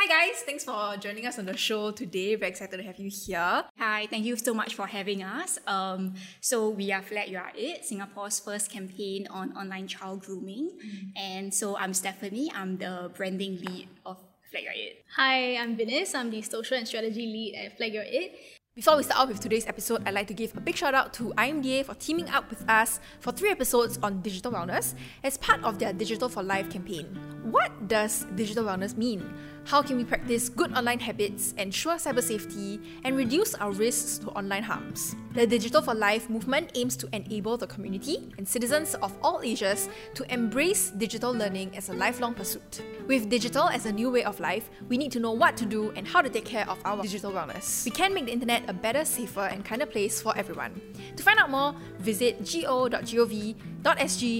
Hi guys, thanks for joining us on the show today. Very excited to have you here. Hi, thank you so much for having us. Um, so we are Flag You Are It, Singapore's first campaign on online child grooming. Mm. And so I'm Stephanie, I'm the branding lead of Flag You Are It. Hi, I'm Venice, I'm the social and strategy lead at Flag You Are It. Before we start off with today's episode, I'd like to give a big shout out to IMDA for teaming up with us for three episodes on digital wellness as part of their Digital for Life campaign. What does digital wellness mean? How can we practice good online habits, ensure cyber safety, and reduce our risks to online harms? The Digital for Life movement aims to enable the community and citizens of all ages to embrace digital learning as a lifelong pursuit. With digital as a new way of life, we need to know what to do and how to take care of our digital wellness. We can make the internet a better, safer, and kinder place for everyone. To find out more, visit go.gov.sg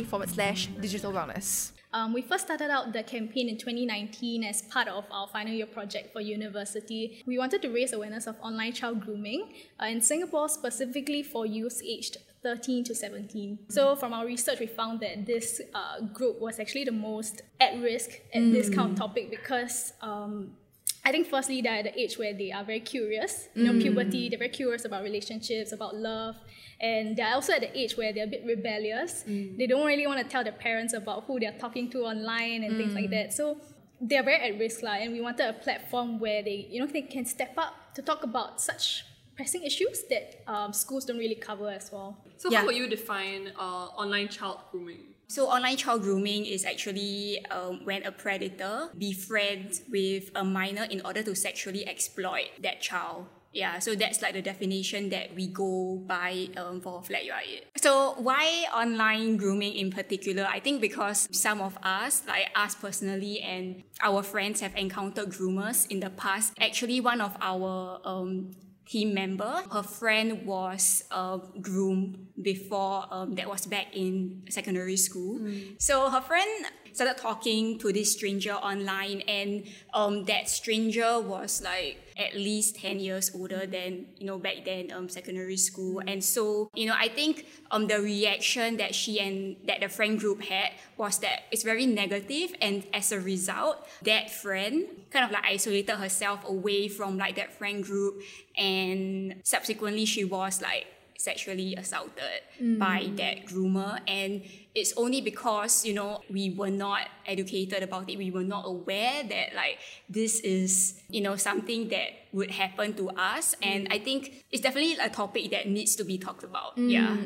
forward slash digital wellness. Um, we first started out the campaign in 2019 as part of our final year project for university. We wanted to raise awareness of online child grooming uh, in Singapore, specifically for youth aged 13 to 17. So, from our research, we found that this uh, group was actually the most at risk at mm. this kind of topic because. Um, I think firstly they're at the age where they are very curious, you know, mm. puberty, they're very curious about relationships, about love, and they're also at the age where they're a bit rebellious. Mm. They don't really want to tell their parents about who they're talking to online and mm. things like mm. that. So they're very at risk, lah, and we wanted a platform where they, you know, they can step up to talk about such pressing issues that um, schools don't really cover as well. So yeah. how would you define uh, online child grooming? So online child grooming is actually um, when a predator befriends with a minor in order to sexually exploit that child yeah, so that's like the definition that we go by um, for Flag You So why online grooming in particular? I think because some of us, like us personally and our friends have encountered groomers in the past. Actually, one of our um, team member. Her friend was uh, groomed before um, that was back in secondary school. Mm. So her friend started talking to this stranger online, and um, that stranger was like at least 10 years older than you know back then um, secondary school and so you know i think um, the reaction that she and that the friend group had was that it's very negative and as a result that friend kind of like isolated herself away from like that friend group and subsequently she was like sexually assaulted mm. by that groomer and it's only because you know we were not educated about it. We were not aware that like this is you know something that would happen to us and i think it's definitely a topic that needs to be talked about mm. yeah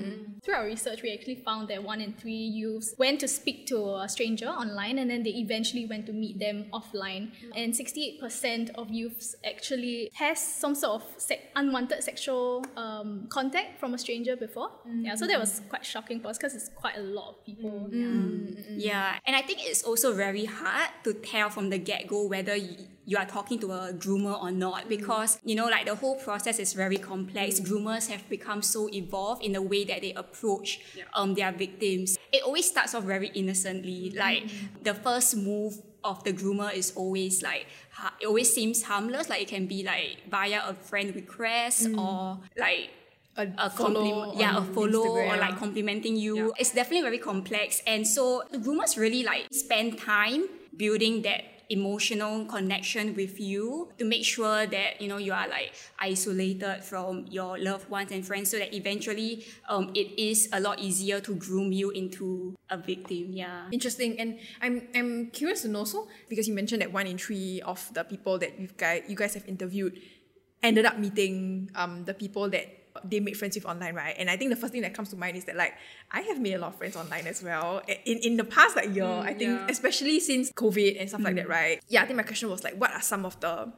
through our research we actually found that one in three youths went to speak to a stranger online and then they eventually went to meet them offline and 68% of youths actually has some sort of se- unwanted sexual um, contact from a stranger before mm. yeah so that was quite shocking for us because it's quite a lot of people mm. Yeah. Mm. yeah and i think it's also very hard to tell from the get-go whether you, you are talking to a groomer or not because you know like the whole process is very complex mm. groomers have become so evolved in the way that they approach yeah. um, their victims it always starts off very innocently mm. like the first move of the groomer is always like it always seems harmless like it can be like via a friend request mm. or like a, a follow yeah a follow Instagram. or like complimenting you yeah. it's definitely very complex and so the groomers really like spend time building that emotional connection with you to make sure that you know you are like isolated from your loved ones and friends so that eventually um, it is a lot easier to groom you into a victim yeah. Interesting. And i'm i'm curious to know so because you mentioned that one in three of the people that you guys you guys have interviewed ended up meeting um, the people that they make friends with online, right? And I think the first thing that comes to mind is that like I have made a lot of friends online as well. In in the past like year, mm, I think yeah. especially since COVID and stuff mm. like that, mm. right? Yeah, I think my question was like, what are some of the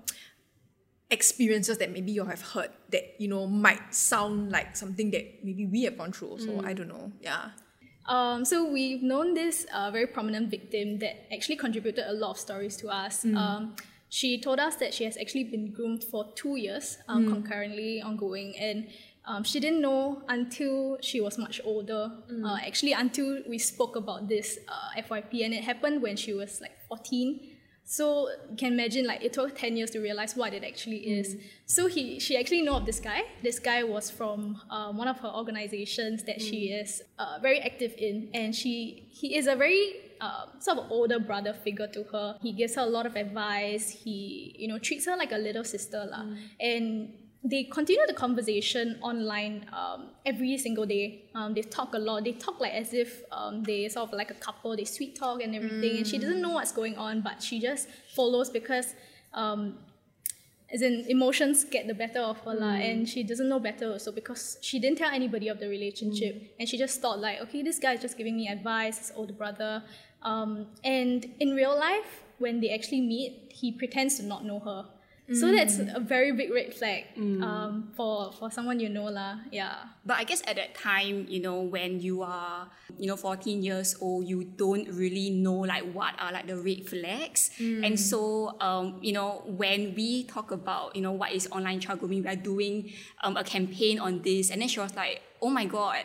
experiences that maybe you have heard that you know might sound like something that maybe we have gone through. So mm. I don't know. Yeah. Um, so we've known this uh, very prominent victim that actually contributed a lot of stories to us. Mm. Um, she told us that she has actually been groomed for two years, um, mm. concurrently ongoing, and um, she didn't know until she was much older. Mm. Uh, actually, until we spoke about this uh, FYP, and it happened when she was like 14. So you can imagine, like it took 10 years to realize what it actually mm. is. So he, she actually know of this guy. This guy was from uh, one of her organizations that mm. she is uh, very active in, and she, he is a very um, sort of older brother figure to her. He gives her a lot of advice. He, you know, treats her like a little sister, lah. And they continue the conversation online um, every single day. Um, they talk a lot. They talk like as if um, they sort of like a couple. They sweet talk and everything. And she doesn't know what's going on, but she just follows because, um, as in emotions get the better of her lah, and she doesn't know better also because she didn't tell anybody of the relationship, and she just thought like, okay, this guy is just giving me advice, his older brother. Um, and in real life, when they actually meet, he pretends to not know her. So that's a very big red flag um, for for someone you know lah. Yeah. But I guess at that time, you know, when you are, you know, 14 years old, you don't really know like what are like the red flags. And so, um, you know, when we talk about, you know, what is online child grooming, we are doing um, a campaign on this. And then she was like, oh my God,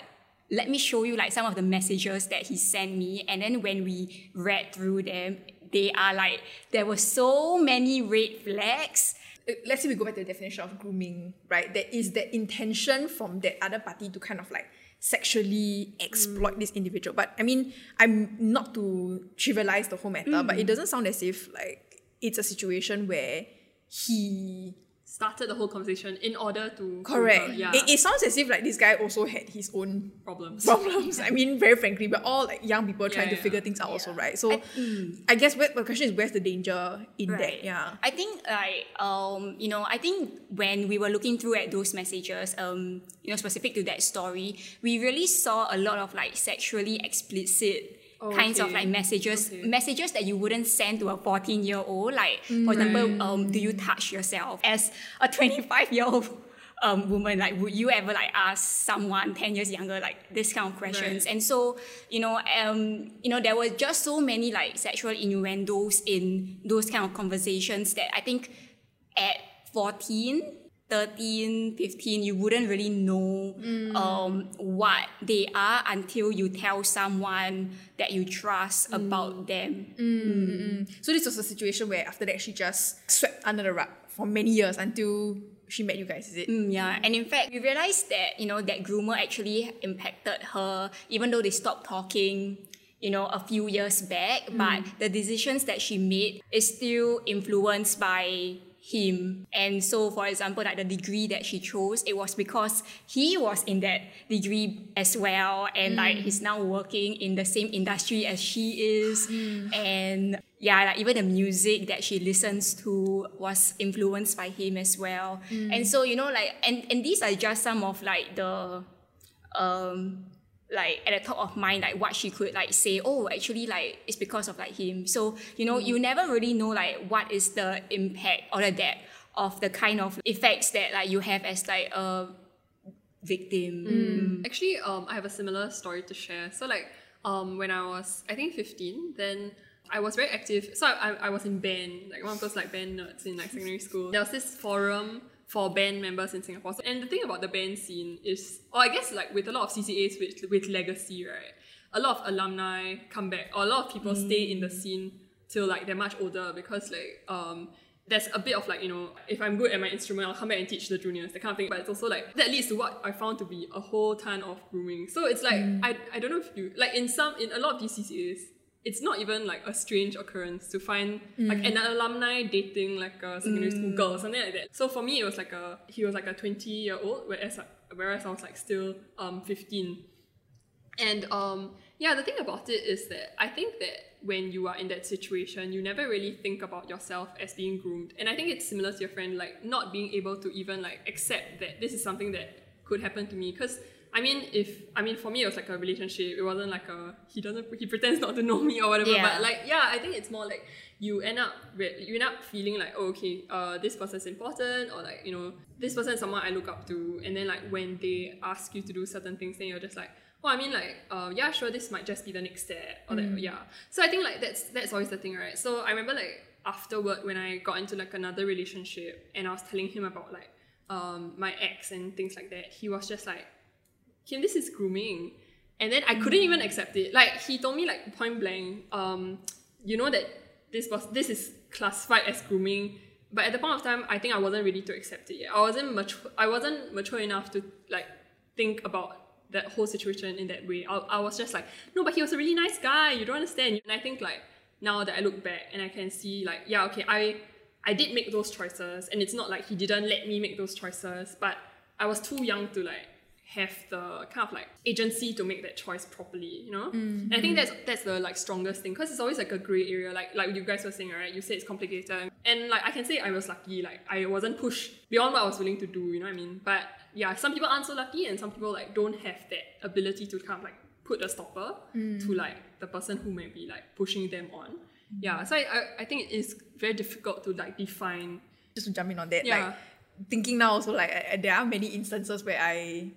let me show you like some of the messages that he sent me. And then when we read through them, they are like, there were so many red flags. Uh, let's say we go back to the definition of grooming, right? There is that intention from that other party to kind of like sexually exploit this individual. But I mean, I'm not to trivialize the whole matter, but it doesn't sound as if like it's a situation where he Started the whole conversation in order to correct. to, uh, yeah It, it sounds as if like this guy also had his own problems. problems. I mean, very frankly, we're all like young people trying Yeah, to figure things out also, right? So I, guess where, the question is where's the danger in that? Yeah. I think like um you know I think when we were looking through at those messages um you know specific to that story we really saw a lot of like sexually explicit kinds of like messages Okay. messages that you wouldn't send to a 14 year old like for example um do you touch yourself as a 25 year old um, woman like would you ever like ask someone 10 years younger like this kind of questions Right. and so you know um you know there were just so many like sexual innuendos in those kind of conversations that i think at 14 13 15 you wouldn't really know mm. um, what they are until you tell someone that you trust mm. about them. Mm, so this was a situation where after that she just swept under the rug for many years until she met you guys, is it? Mm, yeah, and in fact, we realized that you know that groomer actually impacted her, even though they stopped talking, you know, a few years back. But the decisions that she made is still influenced by him. And so, for example, like the degree that she chose, it was because he was in that degree as well, and like mm. he's now working in the same industry as she is, mm. and yeah, like even the music that she listens to was influenced by him as well. Mm. And so, you know, like and, and these are just some of like the um like at the top of mind like what she could like say oh actually like it's because of like him so you know you never really know like what is the impact or the depth of the kind of effects that like you have as like a victim Actually, um, I have a similar story to share. So like, um, when I was I think fifteen, then I was very active. So I, I was in band, like one of those like band nerds in like secondary school. There was this forum for band members in Singapore. So- And the thing about the band scene is, or I guess like with a lot of CCAs with with legacy, right? A lot of alumni come back, or a lot of people stay in the scene till like they're much older because like um there's a bit of like, you know, if I'm good at my instrument, I'll come back and teach the juniors, that kind of thing. But it's also like, that leads to what I found to be a whole ton of grooming. So it's like, I, I don't know if you, like in some, in a lot of these CCAs, it's not even like a strange occurrence to find like an alumni dating like a secondary school girl or something like that. So for me, it was like a, he was like a 20 year old, whereas, whereas I was like still um 15. And um, yeah, the thing about it is that I think that when you are in that situation, you never really think about yourself as being groomed. And I think it's similar to your friend, like not being able to even like accept that this is something that could happen to me. Because I mean, if I mean for me it was like a relationship. It wasn't like a he doesn't he pretends not to know me or whatever. Yeah. But like yeah, I think it's more like you end up you end up feeling like oh, okay, uh, this person's important or like you know this person is someone I look up to. And then like when they ask you to do certain things, then you're just like well, I mean, like, uh, yeah, sure, this might just be the next step, or like, yeah. So I think like that's that's always the thing, right? So I remember like afterward when I got into like another relationship, and I was telling him about like um my ex and things like that. He was just like, Kim, this is grooming, and then I couldn't even accept it. Like he told me like point blank, um, you know that this was this is classified as grooming. But at the point of time, I think I wasn't ready to accept it yet. I wasn't mature. I wasn't mature enough to like think about that whole situation in that way. I, I was just like, no, but he was a really nice guy. You don't understand. And I think like now that I look back and I can see like, yeah, okay, I I did make those choices, and it's not like he didn't let me make those choices, but I was too young to like have the kind of like agency to make that choice properly, you know. Mm-hmm. And I think that's that's the like strongest thing because it's always like a gray area. Like like you guys were saying, right? You said it's complicated, and like I can say I was lucky. Like I wasn't pushed beyond what I was willing to do. You know what I mean? But yeah, some people aren't so lucky, and some people like don't have that ability to kind of like put a stopper to mm. like the person who may be like pushing them on. Mm-hmm. Yeah, so I, I, I think it is very difficult to like define. just to jump in on that, Yeah. like thinking now also like I- there are many instances where I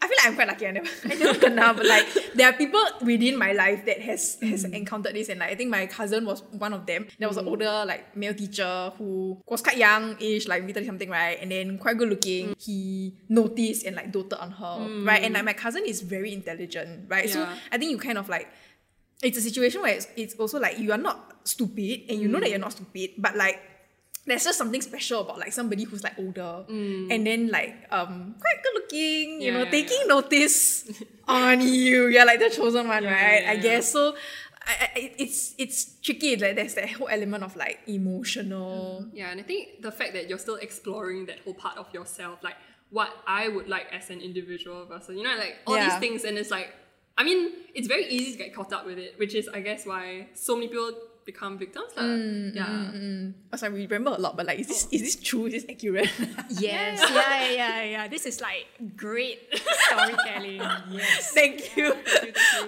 I feel like I'm quite lucky. I never I never kena, but like there are people within my life that has has encountered this, and like I think my cousin was one of them. There was an mm. older like male teacher who was quite young age, like maybe something, right, and then quite good looking. He noticed and like doted on her, mm. right, and like my cousin is very intelligent, right. So I think you kind of like it's a situation where it's, it's also like you are not stupid and you know that mm. you're not stupid, but like there's just something special about like somebody who's like older and then like um quite good looking, you Yeah, know, yeah, taking yeah. notice on you. You're like the chosen one, Yeah, right? yeah, I yeah. guess so. I, I, it's it's tricky. Like there's that whole element of like emotional. Yeah, and I think the fact that you're still exploring that whole part of yourself, like what I would like as an individual versus, you know, like all these things, and it's like, I mean, it's very easy to get caught up with it, which is, I guess, why so many people become victims. lah. Mm, yeah. Because I remember a lot, but like, is this is this true? Is this accurate? Yes, yeah, yeah, yeah, yeah. This is like great storytelling. Yes. Thank you.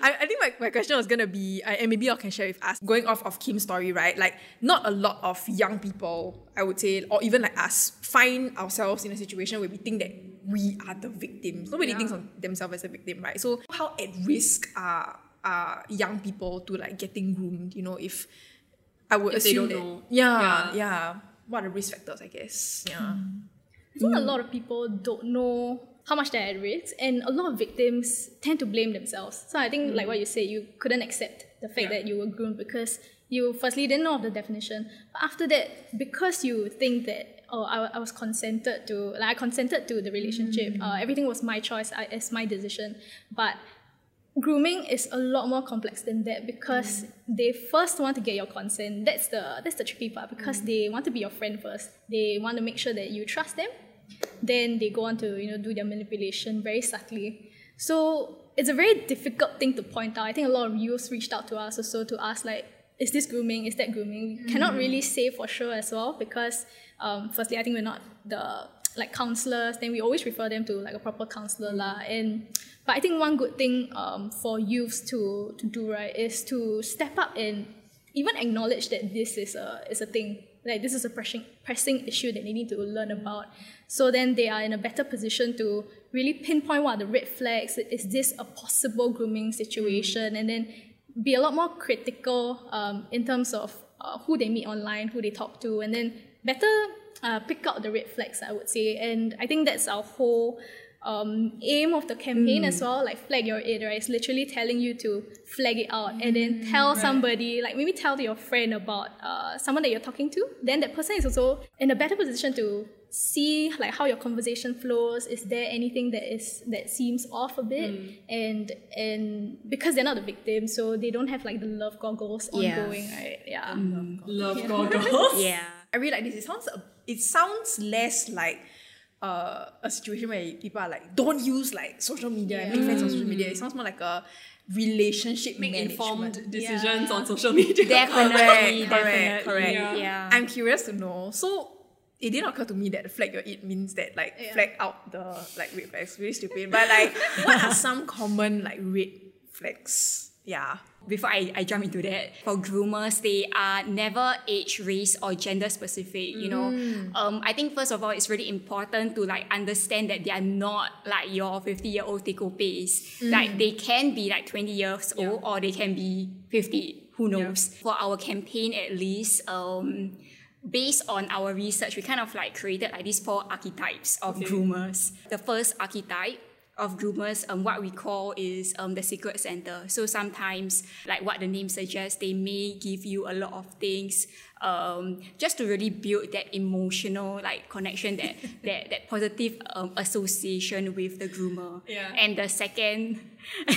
I, I think my, my question was gonna be, uh, and maybe y'all can share with us, going off of Kim's story, right? Like, not a lot of young people, I would say, or even like us, find ourselves in a situation where we think that we are the victims. Nobody Yeah. thinks of themselves as a victim, right? So, how at risk are are young people to like getting groomed? You know, if I would If they assume don't that, know. yeah, Yeah. yeah, What are the risk factors? I guess. Yeah. Hmm. I think a hmm. lot of people don't know how much they're at risk, and a lot of victims tend to blame themselves. So I think, like hmm. what you said, you couldn't accept the fact Yeah. that you were groomed because you firstly didn't know of the definition. But after that, because you think that oh, I, I was consented to, like I consented to the relationship, uh, everything was my choice, I, it's my decision. But grooming is a lot more complex than that because mm. they first want to get your consent. That's the that's the tricky part because mm. they want to be your friend first. They want to make sure that you trust them. Then they go on to you know do their manipulation very subtly. So it's a very difficult thing to point out. I think a lot of youths reached out to us also to ask like, is this grooming? Is that grooming? We cannot mm. really say for sure as well because um, firstly I think we're not the like counselors. Then we always refer them to like a proper counselor lah. And but I think one good thing um, for youths to to do right is to step up and even acknowledge that this is a is a thing. Like this is a pressing pressing issue that they need to learn about. So then they are in a better position to really pinpoint what are the red flags. Is this a possible grooming situation? And then be a lot more critical um, in terms of uh, who they meet online, who they talk to, and then better uh, pick out the red flags, I would say. And I think that's our whole um, aim of the campaign as well. Like flag your it, right? It's literally telling you to flag it out and then tell somebody, like maybe tell your friend about uh, someone that you're talking to. Then that person is also in a better position to see like how your conversation flows. Is there anything that is that seems off a bit? And and because they're not the victim, so they don't have like the love goggles Yeah. ongoing, right? Yeah. Love goggles. Yeah. I really like this. It sounds it sounds less like uh, a situation where people are like, don't use like social media and make friends on social media. It sounds more like a relationship Make management. informed decisions on social media. Definitely, Correct, correct, definitely. correct. Yeah. Yeah. I'm curious to know. So it didn't occur to me that flag your it means that like flag out the like red flags. Really stupid. But like, what are some common like red flags? Yeah. Before I, I jump into that, for groomers, they are never age, race, or gender specific. You know, um, I think first of all, it's really important to like understand that they are not like your fifty year old Tico pays. Like they can be like twenty years old, or they can be fifty. Who knows? For our campaign, at least, um, based on our research, we kind of like created like these four archetypes of groomers. The first archetype of groomers, um, what we call is um, the secret sender. So sometimes, like what the name suggests, they may give you a lot of things um, just to really build that emotional like connection, that that, that positive um, association with the groomer. Yeah. And the second, no,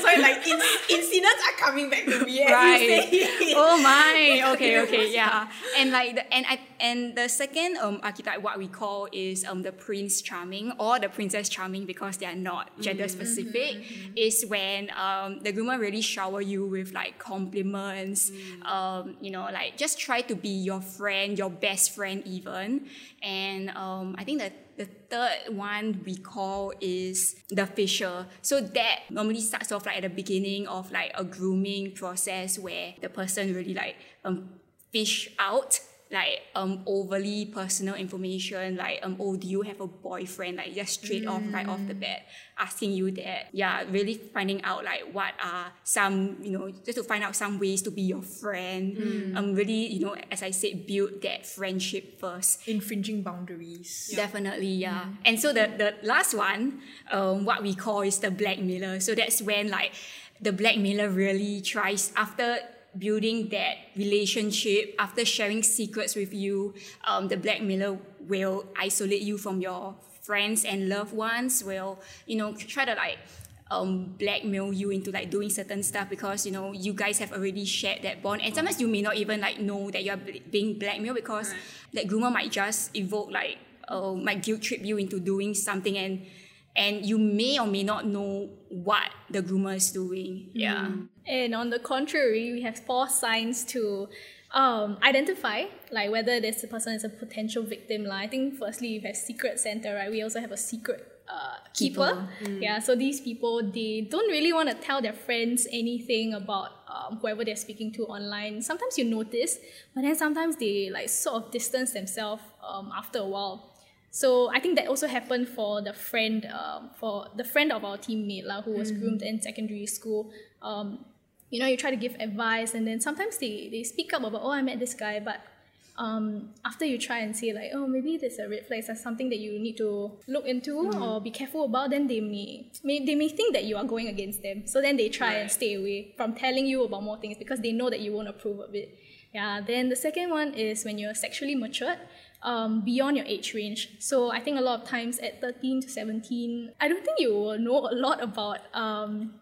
sorry, like in, incidents are coming back to me. right? oh my. Okay, okay, yeah. And like the and I and the second um archetype, what we call is um the prince charming or the princess charming because they are not gender specific, is when um the groomer really shower you with like compliments, um you know like just try to be your friend, your best friend even, and um I think that the third one we call is the fisher. So that normally starts off like at the beginning of like a grooming process where the person really like um fish out like um overly personal information like um oh do you have a boyfriend? Like just straight off right off the bat asking you that. Yeah really finding out like what are some you know just to find out some ways to be your friend. Um really you know as I said build that friendship first. Infringing boundaries. Definitely, yeah. And so the, the last one, um, what we call is the blackmailer. So that's when like the blackmailer really tries after building that relationship, after sharing secrets with you, um, the blackmailer will isolate you from your friends and loved ones, will, you know, try to like um, blackmail you into like doing certain stuff because you know you guys have already shared that bond. And sometimes you may not even like know that you're bl- being blackmailed because that groomer might just evoke like uh, might guilt trip you into doing something and and you may or may not know what the groomer is doing. Yeah And on the contrary, we have four signs to um, identify, like whether this person is a potential victim. Like, I think firstly, you have secret sender, right? We also have a secret uh, keeper. Yeah, so these people, they don't really want to tell their friends anything about um, whoever they're speaking to online. Sometimes you notice, but then sometimes they like sort of distance themselves um, after a while. So I think that also happened for the friend, um, for the friend of our teammate lah, who was groomed in secondary school. Um, you know, you try to give advice, and then sometimes they, they speak up about, oh, I met this guy, but um, after you try and say like, oh, maybe there's a red flag, that's something that you need to look into or be careful about, then they may, may they may think that you are going against them. So then they try and stay away from telling you about more things because they know that you won't approve of it. Yeah. Then the second one is when you're sexually matured. Um, beyond your age range. So I think a lot of times at 13 to 17, I don't think you will know a lot about um,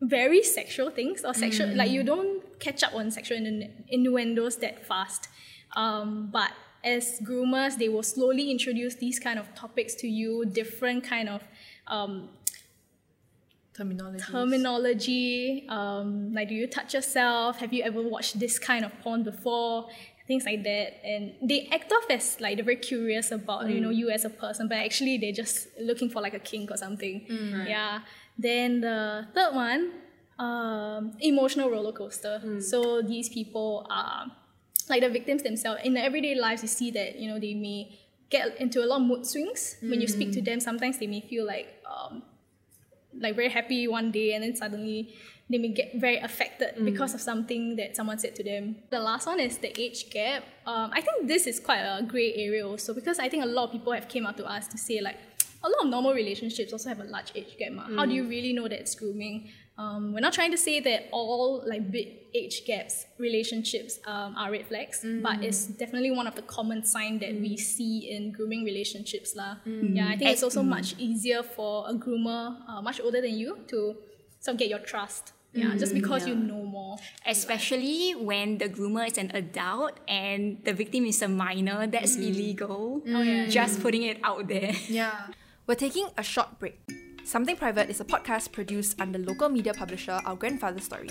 very sexual things or sexual, like you don't catch up on sexual innu- innuendos that fast. Um, but as groomers, they will slowly introduce these kind of topics to you, different kind of um, Terminology. terminology, um, like do you touch yourself? Have you ever watched this kind of porn before? Things like that, and they act off as like they're very curious about you know you as a person, but actually they're just looking for like a kink or something. Yeah. Then the third one, um, emotional roller coaster. So these people are like the victims themselves in their everyday lives. You see that you know they may get into a lot of mood swings when you speak to them. Sometimes they may feel like um, like very happy one day and then suddenly they may get very affected because of something that someone said to them. The last one is the age gap. Um, I think this is quite a grey area also because I think a lot of people have came out to us to say like a lot of normal relationships also have a large age gap. ma. How do you mm. really know that it's grooming? Um, we're not trying to say that all like big age gaps relationships um, are red flags, but mm. it's definitely one of the common sign that we mm. see in grooming relationships lah. Yeah, I think it's also much easier for a groomer uh, much older than you to sort of get your trust. Yeah, just because you know more. especially when the groomer is an adult and the victim is a minor that's illegal Oh yeah. just putting it out there Yeah. We're taking a short break. Something Private is a podcast produced under local media publisher Our Grandfather Story.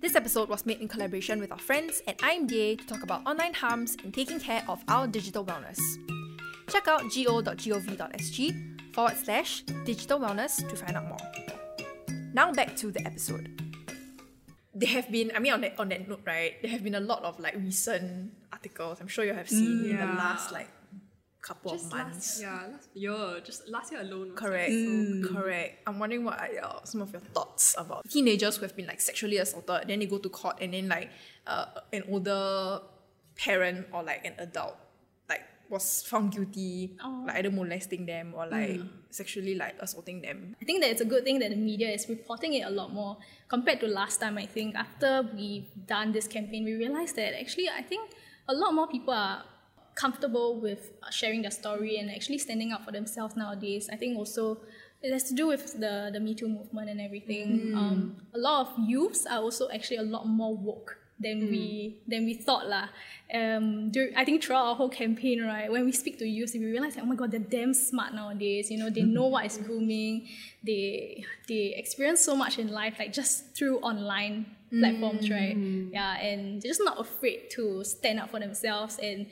This episode was made in collaboration with our friends at IMDA to talk about online harms and taking care of our digital wellness. Check out go.gov.sg forward slash digital wellness to find out more. Now back to the episode. There have been, I mean, on that, on that note, right, there have been a lot of like recent articles I'm sure you have seen in the last like couple Just of months. last, yeah, last year, just last year alone. Was Correct. Like so Correct. I'm wondering what are your, some of your thoughts about teenagers who have been like sexually assaulted, then they go to court, and then like uh, an older parent or like an adult like was found guilty, Oh. like either molesting them or like sexually like assaulting them. I think that it's a good thing that the media is reporting it a lot more compared to last time. I think after we've done this campaign, we realized that actually I think a lot more people are comfortable with sharing their story and actually standing up for themselves nowadays. I think also it has to do with the the Me Too movement and everything. Um, a lot of youths are also actually a lot more woke than we than we thought lah. Um, dur- I think throughout our whole campaign, right, when we speak to youth, we realize that oh my god, they're damn smart nowadays. You know, they know what is grooming. They they experience so much in life, like just through online platforms, right? Yeah, and they're just not afraid to stand up for themselves and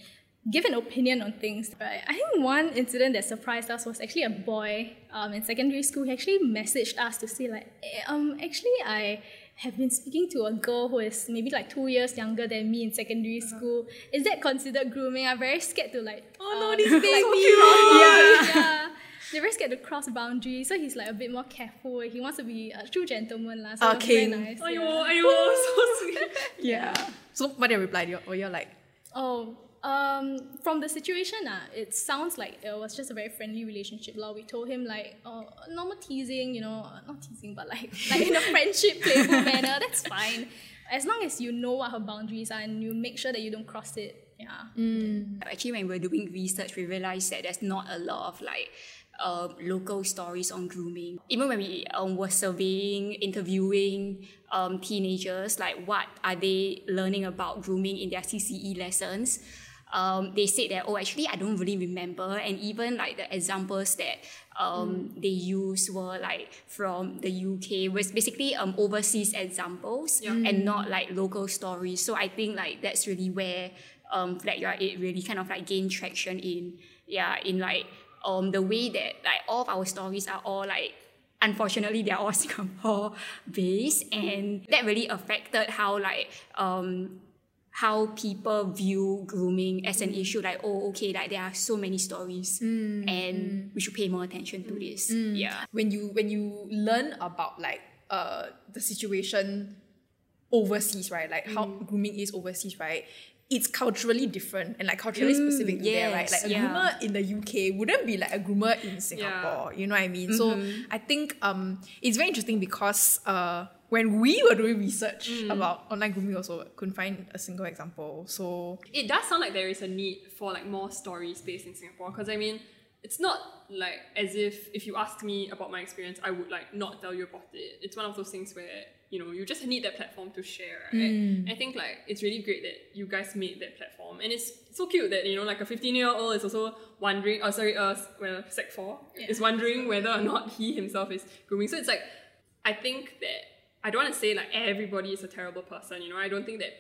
give an opinion on things. Right. I think one incident that surprised us was actually a boy um, in secondary school. He actually messaged us to say like, "Eh, um, actually I have been speaking to a girl who is maybe like two years younger than me in secondary school. Is that considered grooming? I'm very scared to like. Oh no, this baby. yeah. yeah. They're very scared to cross boundaries, so he's like a bit more careful. He wants to be a true gentleman, lah. So Okay. very nice. Ayo, yeah. ayo, so sweet. Yeah. So what they replied? You- Were you like, Oh, um, from the situation, uh, it sounds like it was just a very friendly relationship. Lah, we told him like, oh, normal teasing, you know, not teasing, but like, like in a friendship, playful manner. That's fine, as long as you know what her boundaries are and you make sure that you don't cross it. Yeah. Actually, when we we're doing research, we realized that there's not a lot of like uh, local stories on grooming. Even when we um, were surveying, interviewing um, teenagers, like what are they learning about grooming in their CCE lessons, um, they said that, oh, actually, I don't really remember. And even like the examples that um, they used were like from the UK, was basically um, overseas examples and not like local stories. So I think like that's really where um, Flag Your It really kind of like gained traction in, yeah, in like um, the way that like all of our stories are all like unfortunately they're all Singapore based and that really affected how like um how people view grooming as an issue like oh okay like there are so many stories mm, and mm. we should pay more attention to this mm, yeah when you when you learn about like uh the situation overseas, right? Like how grooming is overseas, right? It's culturally different and like culturally specific to there, right? Like a yeah. groomer in the UK wouldn't be like a groomer in Singapore. You know what I mean? So mm-hmm. I think um it's very interesting because uh when we were doing research about online grooming also couldn't find a single example. So. It does sound like there is a need for like more stories based in Singapore because I mean it's not like as if if you asked me about my experience I would like not tell you about it. It's one of those things where you know you just need that platform to share right? I think like it's really great that you guys made that platform and it's so cute that you know like a 15 year old is also wondering oh sorry uh well sec 4 is wondering whether or not he himself is grooming. So it's like I think that I don't want to say like everybody is a terrible person. You know, I don't think that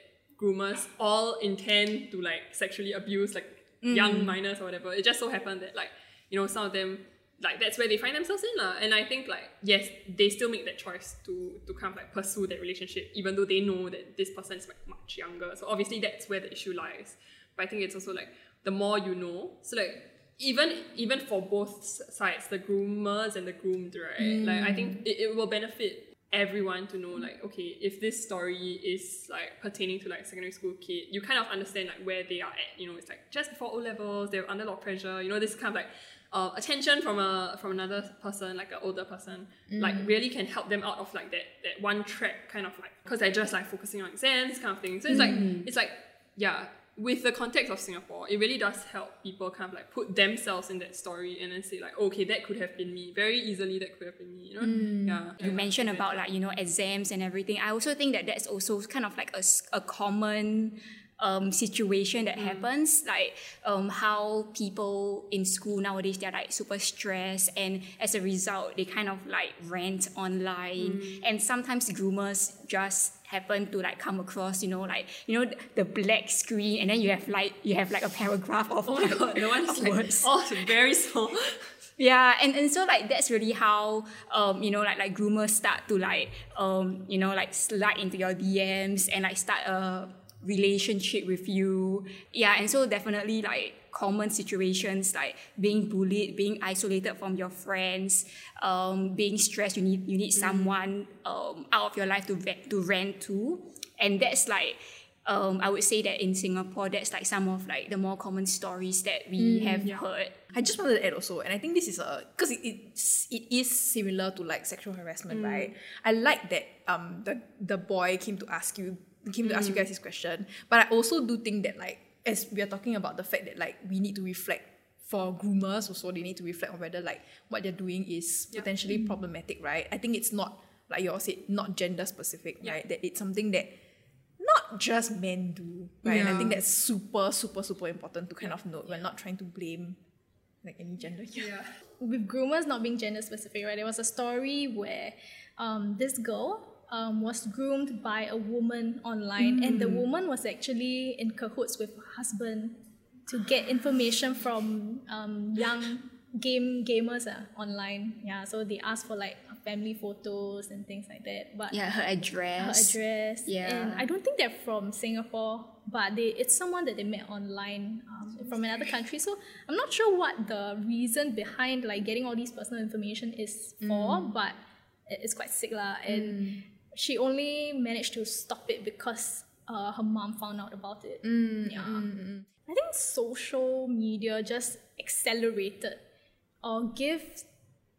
groomers all intend to like sexually abuse like mm. young minors or whatever. It just so happened that like you know some of them like that's where they find themselves in lah. And I think like yes, they still make that choice to to kind of like pursue that relationship even though they know that this person is like much younger. So obviously that's where the issue lies. But I think it's also like the more you know. So like even even for both sides, the groomers and the groomed, right? Like I mm. think it, it will benefit everyone to know like okay if this story is like pertaining to like secondary school kid you kind of understand like where they are at you know it's like just before o levels they're under a lot of pressure you know this kind of like uh, attention from a from another person like an older person like really can help them out of like that that one track kind of like because they're just like focusing on exams kind of thing. So it's like it's like yeah with the context of Singapore, it really does help people kind of like put themselves in that story and then say like, okay, that could have been me. Very easily, that could have been me. You know, yeah. you mentioned about like you know exams and everything i also think that that's also kind of like a, a common um, situation that happens like um, how people in school nowadays they're like super stressed and as a result they kind of like rant online and sometimes groomers just happen to like come across you know like you know the black screen and then you have like you have like a paragraph of Oh my god, the one is like words. all very small. Yeah, and, and so like that's really how um you know like like groomers start to like um you know like slide into your DMs and like start a relationship with you. Yeah, and so definitely like common situations like being bullied, being isolated from your friends, um, being stressed. You need you need someone um out of your life to to rent to, and that's like um, I would say that in Singapore, that's like some of like the more common stories that we have heard. I just wanted to add also, and I think this is a because it, it's it is similar to like sexual harassment, right? I like that um the the boy came to ask you came to ask you guys this question, but I also do think that like as we are talking about the fact that like we need to reflect for groomers also they need to reflect on whether like what they're doing is potentially problematic, right? I think it's not like you all said not gender specific, right? That it's something that not just men do, right? And I think that's super, super, super important to kind of note. We're not trying to blame like any gender here. with groomers not being gender specific, right? There was a story where um, this girl um, was groomed by a woman online, and the woman was actually in cahoots with her husband to get information from um, young game gamers uh, online. Yeah, so they asked for like family photos and things like that. But Yeah, her her address. address. Yeah. And I don't think they're from Singapore, but they it's someone that they met online um, from another country. So I'm not sure what the reason behind like getting all these personal information is for, but it's quite sick lah. And she only managed to stop it because uh, her mom found out about it. Yeah. I think social media just accelerated or gives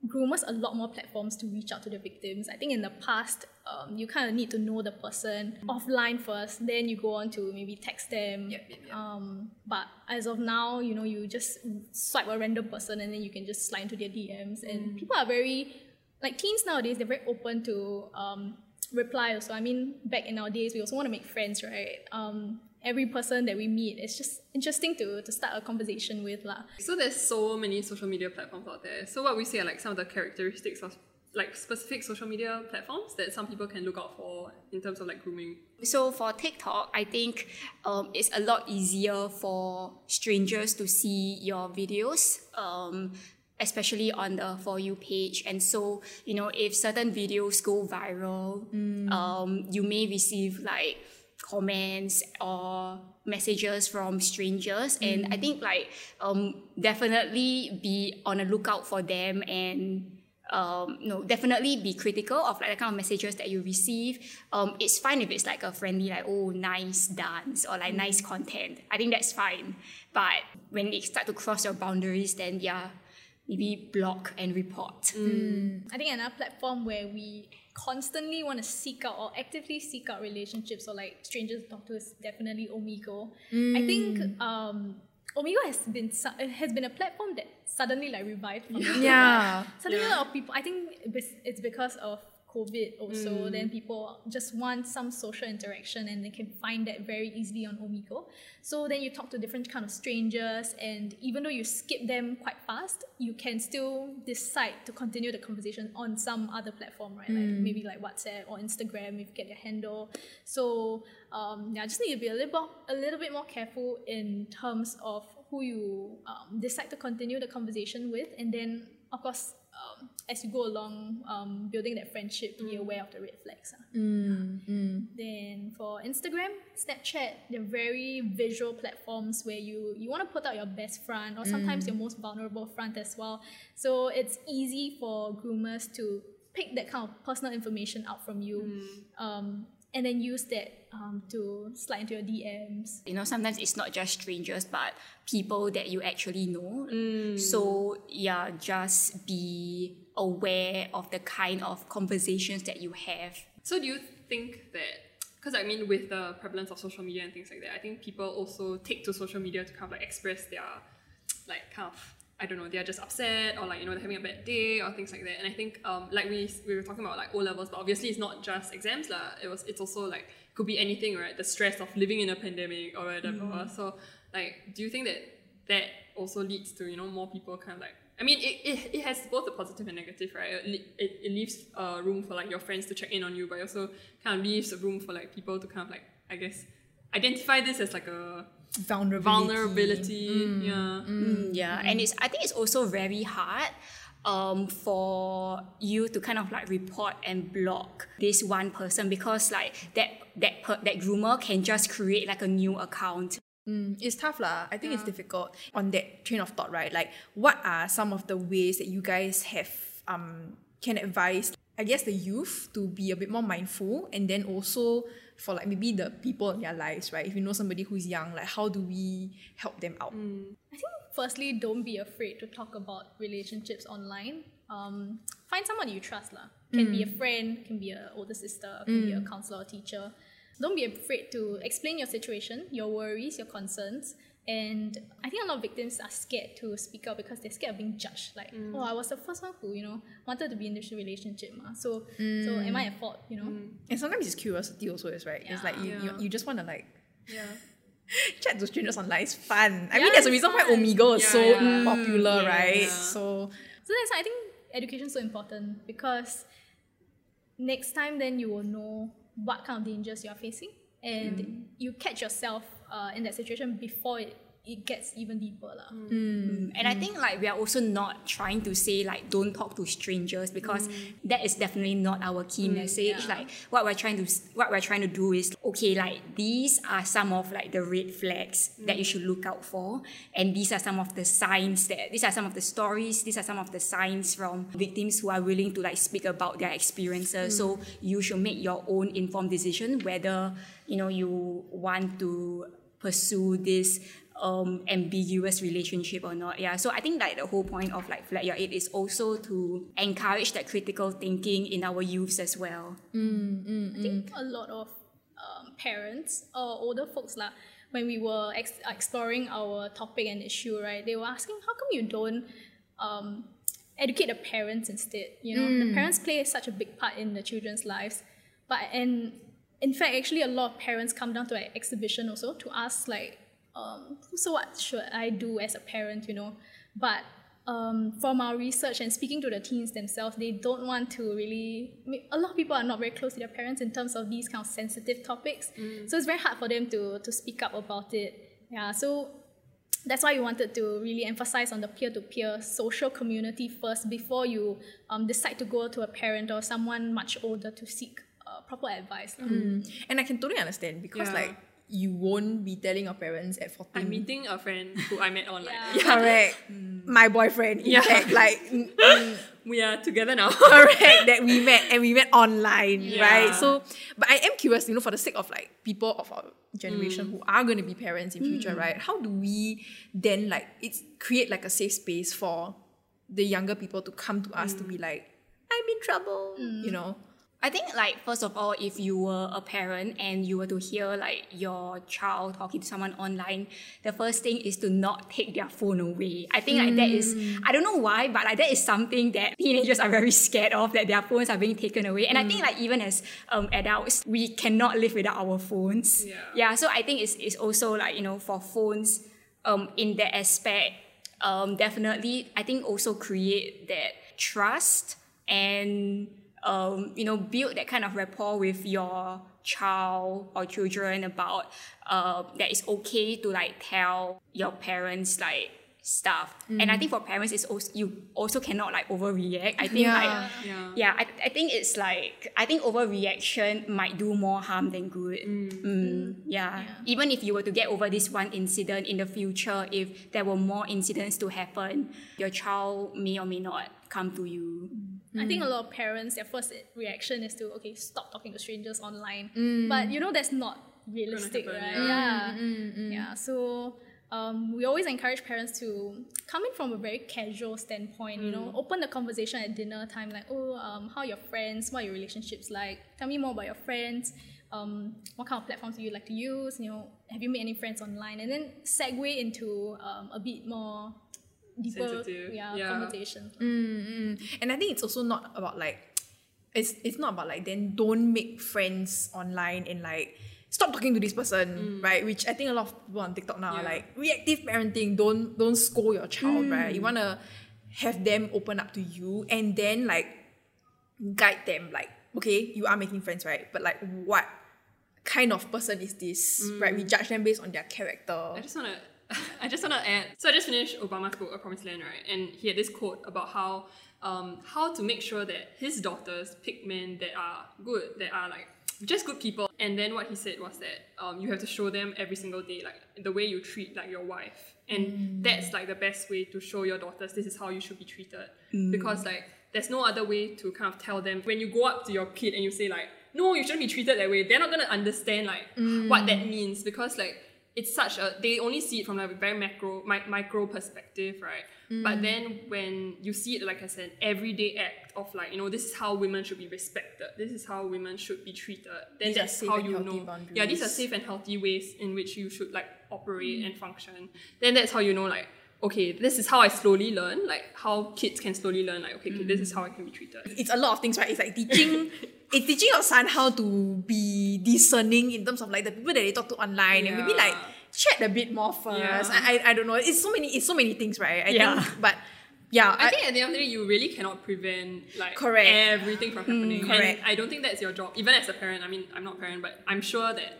groomers a lot more platforms to reach out to the victims. I think in the past, um, you kind of need to know the person offline first, then you go on to maybe text them. Yep, yep, yep. Um, but as of now, you know, you just swipe a random person and then you can just slide into their DMs. And people are very, like teens nowadays, they're very open to um, reply also. I mean, back in our days, we also want to make friends, right? Um, every person that we meet, it's just interesting to, to start a conversation with. lah. So there's so many social media platforms out there. So what we say are like some of the characteristics of like specific social media platforms that some people can look out for in terms of like grooming. So for TikTok, I think um, it's a lot easier for strangers to see your videos, um, especially on the For You page. And so, you know, if certain videos go viral, um, you may receive like comments or messages from strangers. And I think like um, definitely be on a lookout for them and um, no, definitely be critical of like the kind of messages that you receive. Um, it's fine if it's like a friendly, like, oh, nice dance or like nice content. I think that's fine. But when it start to cross your boundaries, then yeah, maybe block and report. I think another platform where we constantly want to seek out or actively seek out relationships or like strangers to talk to is definitely Omegle. I think um, Omegle has been has been a platform that suddenly like revived. From Yeah. Suddenly a lot of people. I think it's because of COVID also. Mm. Then people just want some social interaction and they can find that very easily on Omegle. So then you talk to different kind of strangers, and even though you skip them quite fast, you can still decide to continue the conversation on some other platform, right? Like Mm. maybe like WhatsApp or Instagram if you get their handle. So um, yeah, just need to be a little bit, a little bit more careful in terms of who you um, decide to continue the conversation with, and then of course. Um, as you go along, um, building that friendship, be aware of the red flags. ah. Then for Instagram, Snapchat, they're very visual platforms where you you want to put out your best front or sometimes your most vulnerable front as well. So it's easy for groomers to pick that kind of personal information out from you, um, and then use that um, to slide into your DMs. You know, sometimes it's not just strangers, but people that you actually know. So yeah, just be aware of the kind of conversations that you have. So do you think that because I mean with the prevalence of social media and things like that, I think people also take to social media to kind of like express their like kind of I don't know, they're just upset or like, you know, they're having a bad day or things like that. And I think um like we we were talking about like O levels, but obviously it's not just exams lah. It was it's also like could be anything, right? The stress of living in a pandemic or whatever. So like do you think that that also leads to, you know, more people kind of like I mean, it, it, it has both a positive and negative, right? It, it, it leaves uh, room for like your friends to check in on you, but it also kind of leaves a room for like people to kind of like, I guess, identify this as like a Vulnerability. vulnerability. Yeah. Mm, yeah, and it's I think it's also very hard um, for you to kind of like report and block this one person because like that that per, that groomer can just create like a new account. It's tough lah. I think it's difficult on that train of thought, right? Like, what are some of the ways that you guys have um can advise? I guess the youth to be a bit more mindful, and then also for like maybe the people in their lives, right? If you know somebody who's young, like how do we help them out? I think firstly, don't be afraid to talk about relationships online. Um, find someone you trust, lah. Can be a friend, can be an older sister, can be a counselor or teacher. Don't be afraid to explain your situation, your worries, your concerns. And I think a lot of victims are scared to speak out because they're scared of being judged. Like, mm. oh, I was the first one who, you know, wanted to be in this relationship. Ma. So, so mm. am I at fault, you know? Mm. And sometimes it's curiosity also, is right? It's like you, you, Yeah. you just want to like Yeah. chat to strangers online. It's fun. I Yeah, mean, there's a reason why fun. Omegle is Yeah, so yeah. popular, Yeah. right? Yeah. So So that's why I think education is so important because next time then you will know what kind of dangers you are facing and mm. you catch yourself uh, in that situation before it, it gets even deeper. lah. Mm. Mm. And I think like we are also not trying to say like don't talk to strangers because that is definitely not our key message. yeah. Like what we're trying to what we're trying to do is okay, like these are some of like the red flags that you should look out for, and these are some of the signs that these are some of the stories, these are some of the signs from victims who are willing to like speak about their experiences. So you should make your own informed decision whether you know you want to pursue this um, ambiguous relationship or not. Yeah. So I think like the whole point of like Flat Your Eight is also to encourage that critical thinking in our youths as well. Mm, mm, mm. I think a lot of um, parents or older folks lah, when we were ex- exploring our topic and issue, right, they were asking, how come you don't um, educate the parents instead? You know, the parents play such a big part in the children's lives, but and in fact, actually, a lot of parents come down to an exhibition also to ask like, um, so what should I do as a parent? You know, but um, from our research and speaking to the teens themselves, they don't want to really. I mean, a lot of people are not very close to their parents in terms of these kind of sensitive topics, so it's very hard for them to to speak up about it. Yeah, so that's why we wanted to really emphasize on the peer-to-peer social community first before you um, decide to go to a parent or someone much older to seek uh, proper advice. lah. and I can totally understand because Yeah. like you won't be telling your parents at 14. I'm meeting a friend who I met online. Yeah. Correct. Hmm. My boyfriend, in Yeah. fact, like mm, We are together now. correct that we met and we met online, Yeah. right? So, but I am curious, you know, for the sake of like people of our generation hmm. who are going to be parents in future, hmm. right? How do we then like it's create like a safe space for the younger people to come to us to be like, I'm in trouble, you know? I think like first of all, if you were a parent and you were to hear like your child talking to someone online, the first thing is to not take their phone away. I think like that is I don't know why, but like that is something that teenagers are very scared of that their phones are being taken away. And I think like even as um, adults, we cannot live without our phones. Yeah. Yeah. So I think it's it's also like you know for phones, um, in that aspect, um, definitely I think also create that trust and um, you know, build that kind of rapport with your child or children about uh, that it's okay to like tell your parents like stuff. And I think for parents, it's also you also cannot like overreact. I think Yeah. like Yeah. yeah, I, I think it's like I think overreaction might do more harm than good. Mm, yeah. Even if you were to get over this one incident in the future, if there were more incidents to happen, your child may or may not come to you. I think a lot of parents, their first reaction is to okay, stop talking to strangers online. But you know that's not realistic, happen, right? yeah. Yeah, yeah. So um, we always encourage parents to come in from a very casual standpoint. You know, open the conversation at dinner time, like oh, um, how are your friends? What are your relationships like? Tell me more about your friends. Um, what kind of platforms do you like to use? You know, have you made any friends online? And then segue into um, a bit more deeper, Sensitive, yeah, yeah. conversation. Mm, mm. And I think it's also not about like it's it's not about like then don't make friends online and like stop talking to this person, mm. right? Which I think a lot of people on TikTok now are like reactive parenting. Don't don't scold your child, right? You wanna have them open up to you and then like guide them like, okay, you are making friends, right? But like what kind of person is this? Right? We judge them based on their character. I just wanna I just wanna add so I just finished Obama's book A Promised Land, right? And he had this quote about how um, how to make sure that his daughters pick men that are good, that are like just good people. And then what he said was that um, you have to show them every single day, like the way you treat like your wife. And that's like the best way to show your daughters this is how you should be treated. Because like there's no other way to kind of tell them when you go up to your kid and you say like no, you shouldn't be treated that way. They're not gonna understand like what that means because like it's such a they only see it from a very macro mi- micro perspective, right? But mm. then when you see it like as an everyday act of like you know this is how women should be respected, this is how women should be treated. Then These that's how you know. Yeah, these are safe and healthy ways in which you should like operate mm. and function. Then that's how you know like okay, this is how I slowly learn, like how kids can slowly learn like okay, okay this is mm. how I can be treated. it's a lot of things, right? It's like teaching, it's teaching your son how to be discerning in terms of like the people that they talk to online and maybe like chat a bit more first. Yeah. I, I I don't know. It's so many. It's so many things, right? I Yeah. think, but yeah, I think at the end of the day, you really cannot prevent like Correct. everything from hmm, happening. correct. And I don't think that's your job. Even as a parent, I mean, I'm not a parent, but I'm sure that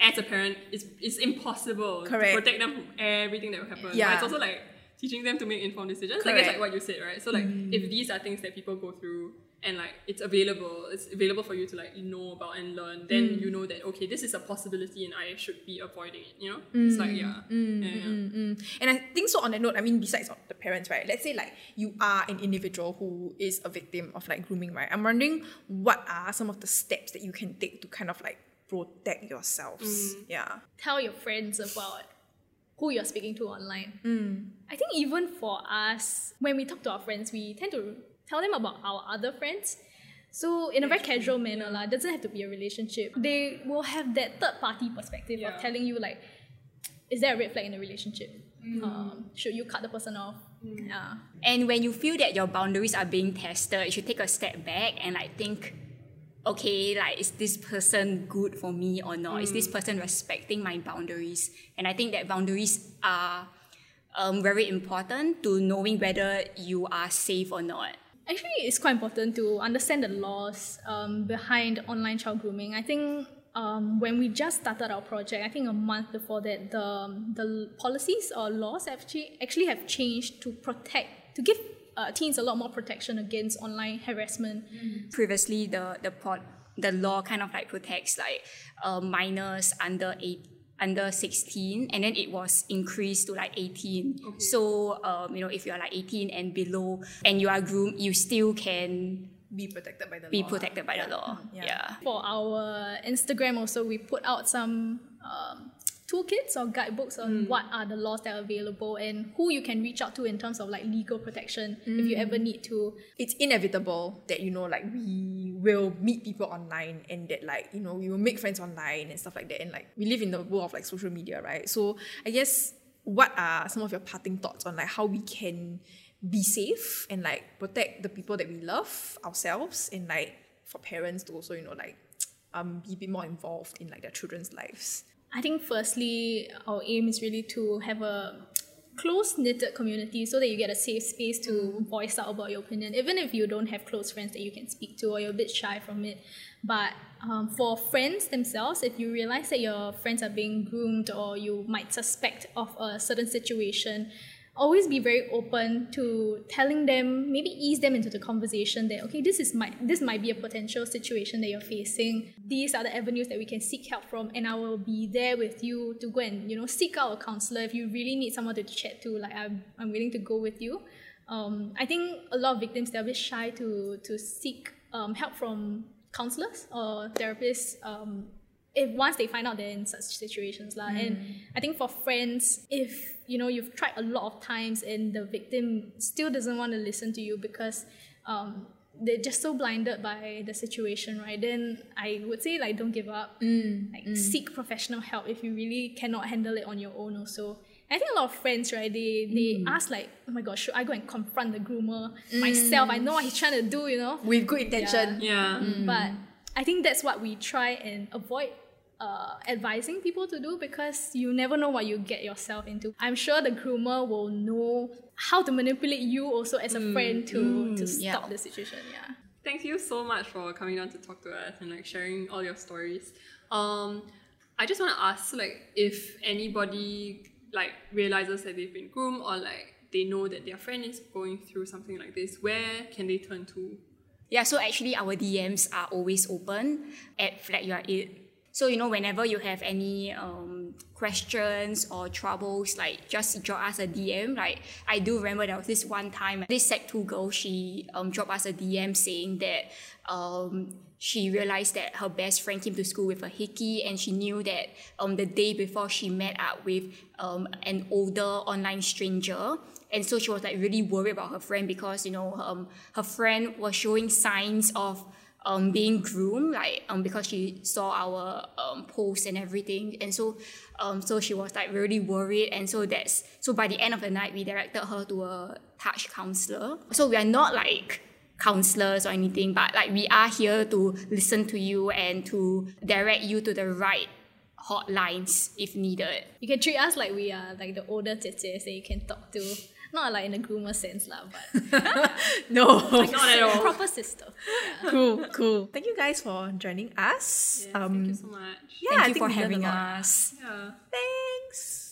as a parent, it's, it's impossible Correct. to protect them from everything that will happen. Yeah. But it's also like teaching them to make informed decisions. Like Correct. it's like what you said, right? So like if hmm. these are things that people go through and like it's available, it's available for you to like know about and learn, then mm. you know that okay, this is a possibility and I should be avoiding it. You know, mm. it's like yeah, mm, yeah, yeah. And I think so on that note, I mean, besides the parents, right? Let's say like you are an individual who is a victim of like grooming, right? I'm wondering what are some of the steps that you can take to kind of like protect yourselves. Yeah. tell your friends about who you're speaking to online. Mm. I think even for us, when we talk to our friends, we tend to tell them about our other friends. So in a very casual manner, lah, it doesn't have to be a relationship. They will have that third party perspective Yeah. of telling you like, is there a red flag in the relationship? Um, should you cut the person off? Yeah. And when you feel that your boundaries are being tested, you should take a step back and like think, okay, like is this person good for me or not? Is this person respecting my boundaries? And I think that boundaries are um, very important to knowing whether you are safe or not. Actually, it's quite important to understand the laws um, behind online child grooming. I think um, when we just started our project, I think a month before that, the the policies or laws actually actually have changed to protect to give uh, teens a lot more protection against online harassment. Previously, the the the law kind of like protects like uh, minors under eight under 16 and then it was increased to like 18 so um, you know if you're like 18 and below and you are groomed you still can Be protected by the be law. protected by the law Yeah. yeah. For our Instagram, also we put out some um, toolkits or guidebooks on what are the laws that are available and who you can reach out to in terms of like legal protection if you ever need to. it's inevitable that you know like we will meet people online and that like you know we will make friends online and stuff like that. And like we live in the world of like social media right? So i guess what are some of your parting thoughts on like how we can be safe and like protect the people that we love ourselves and like for parents to also you know like um be a bit more involved in like their children's lives I think firstly, our aim is really to have a close knitted community so that you get a safe space to voice out about your opinion, even if you don't have close friends that you can speak to or you're a bit shy from it. But um, for friends themselves, if you realize that your friends are being groomed or you might suspect of a certain situation, always be very open to telling them maybe ease them into the conversation that okay this is my this might be a potential situation that you're facing. These are the avenues that we can seek help from and i will be there with you to go and you know seek out a counselor if you really need someone to chat to like i'm, I'm willing to go with you. Um, i think a lot of victims they're a bit shy to to seek um, help from counselors or therapists um, if once they find out they're in such situations lah. and hmm. i think for friends if you know you've tried a lot of times and the victim still doesn't want to listen to you because um, they're just so blinded by the situation right then i would say like don't give up mm, like mm. seek professional help if you really cannot handle it on your own also I think a lot of friends, right? They they mm. ask like, "Oh my gosh, should I go and confront the groomer myself? I know what he's trying to do, you know." with good intention Yeah. But I think that's what we try and avoid uh, advising people to do because you never know what you get yourself into. I'm sure the groomer will know how to manipulate you also as a friend to, to stop yeah. the situation. Yeah. Thank you so much for coming down to talk to us and like sharing all your stories. Um, I just want to ask, like, if anybody like realizes that they've been groomed or like they know that their friend is going through something like this, where can they turn to? Yeah, so actually our DMs are always open at Flag Your It. So, you know, whenever you have any um, questions or troubles, like just drop us a DM. Like, I do remember there was this one time, this Sec 2 girl, she um, dropped us a DM saying that um, she realized that her best friend came to school with a hickey and she knew that um, the day before she met up with um, an older online stranger and so she was like really worried about her friend because you know um, her friend was showing signs of um, being groomed, like um, because she saw our um, posts and everything, and so um, so she was like really worried, and so that's so by the end of the night we directed her to a touch counselor. So we are not like counselors or anything, but like we are here to listen to you and to direct you to the right hotlines if needed. You can treat us like we are like the older tetes that you can talk to. Not like in a groomer sense, lah, but No. Not at all. proper sister. cool, cool. Thank you guys for joining us. Yeah, um, thank you so much. yeah, Thank you for having us. Yeah. Thanks.